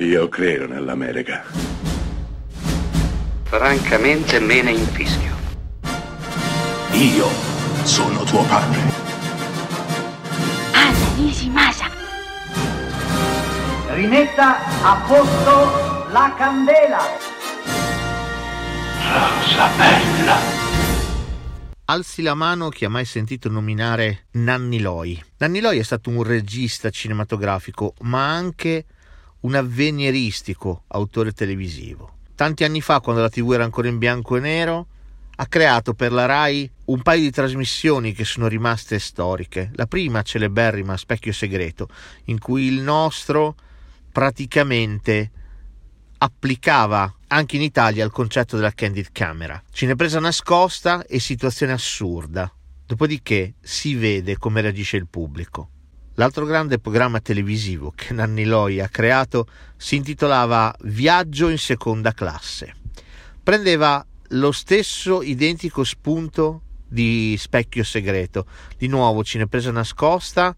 Io credo nell'America. Francamente me ne infischio. Io sono tuo padre. Anna Nishimasa. Rimetta a posto la candela. Rosa bella. Alzi la mano chi ha mai sentito nominare Nanni Loi. Nanni Loi è stato un regista cinematografico, ma anche un avvenieristico autore televisivo. Tanti anni fa, quando la TV era ancora in bianco e nero, ha creato per la RAI un paio di trasmissioni che sono rimaste storiche. La prima, celeberrima, Specchio Segreto, in cui il nostro praticamente applicava anche in Italia il concetto della candid camera. Cinepresa nascosta e situazione assurda. Dopodiché si vede come reagisce il pubblico. L'altro grande programma televisivo che Nanni Loi ha creato si intitolava Viaggio in seconda classe. Prendeva lo stesso identico spunto di Specchio Segreto. Di nuovo cinepresa nascosta,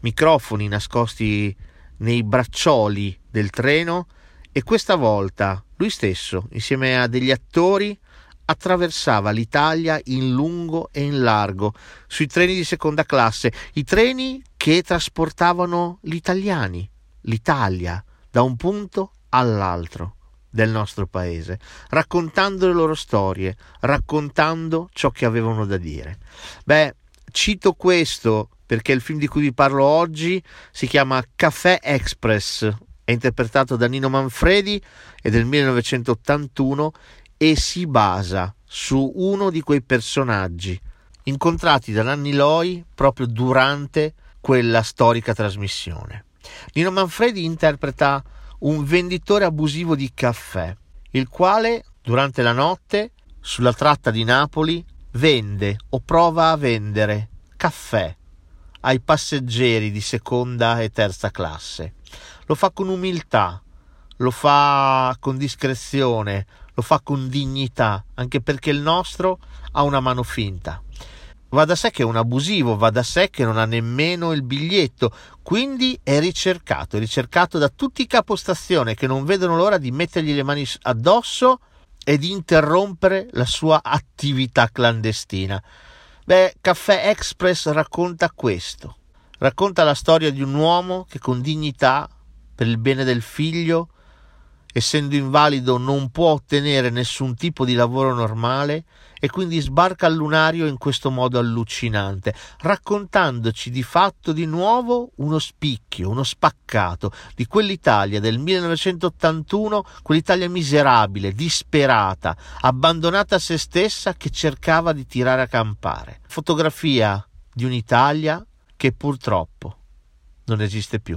microfoni nascosti nei braccioli del treno e questa volta lui stesso, insieme a degli attori, attraversava l'Italia in lungo e in largo sui treni di seconda classe, i treni che trasportavano gli italiani, l'Italia, da un punto all'altro del nostro paese, raccontando le loro storie, raccontando ciò che avevano da dire. Beh, cito questo perché il film di cui vi parlo oggi si chiama Café Express, è interpretato da Nino Manfredi, è del 1981 e si basa su uno di quei personaggi incontrati da Nanni Loi proprio durante quella storica trasmissione. Nino Manfredi interpreta un venditore abusivo di caffè, il quale durante la notte sulla tratta di Napoli vende o prova a vendere caffè ai passeggeri di seconda e terza classe. Lo fa con umiltà, lo fa con discrezione, lo fa con dignità, anche perché il nostro ha una mano finta. Va da sé che è un abusivo, va da sé che non ha nemmeno il biglietto, quindi è ricercato, è ricercato da tutti i capostazione che non vedono l'ora di mettergli le mani addosso e di interrompere la sua attività clandestina. Beh, Caffè Express racconta questo. Racconta la storia di un uomo che con dignità, per il bene del figlio, essendo invalido non può ottenere nessun tipo di lavoro normale e quindi sbarca al lunario in questo modo allucinante, raccontandoci di fatto di nuovo uno spicchio, uno spaccato di quell'Italia del 1981, quell'Italia miserabile, disperata, abbandonata a se stessa che cercava di tirare a campare. Fotografia di un'Italia che purtroppo non esiste più.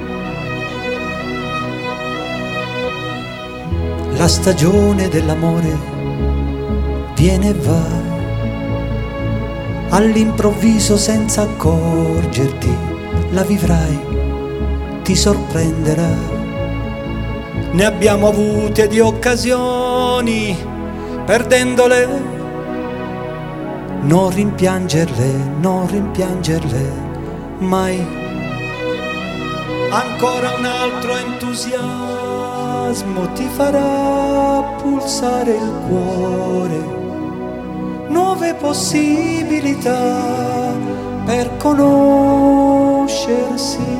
La stagione dell'amore viene e va, all'improvviso senza accorgerti la vivrai, ti sorprenderà. Ne abbiamo avute di occasioni, perdendole, non rimpiangerle, non rimpiangerle mai. Ancora un altro entusiasmo entusiasmo ti farà pulsare il cuore, nuove possibilità per conoscersi.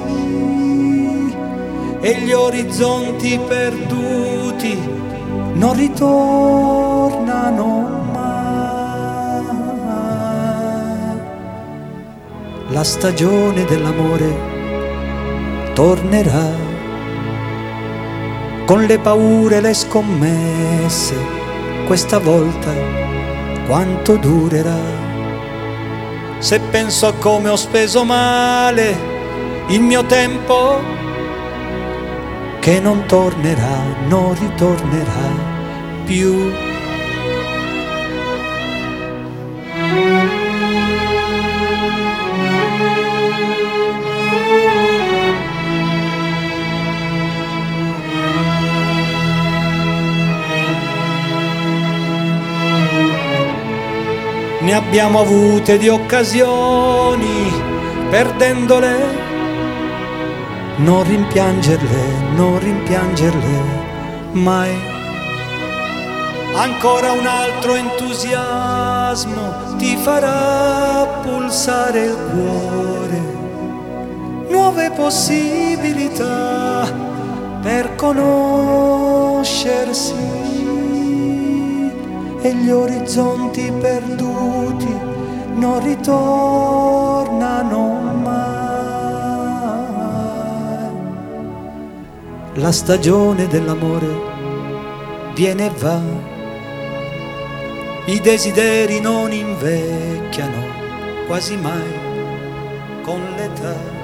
E gli orizzonti perduti non ritornano mai. La stagione dell'amore tornerà con le paure, le scommesse, questa volta quanto durerà. Se penso a come ho speso male il mio tempo, che non tornerà, non ritornerà più. Ne abbiamo avute di occasioni, perdendole. Non rimpiangerle, non rimpiangerle mai. Ancora un altro entusiasmo ti farà pulsare il cuore. Nuove possibilità per conoscersi e gli orizzonti perduti non ritornano mai. La stagione dell'amore viene e va, i desideri non invecchiano quasi mai con l'età.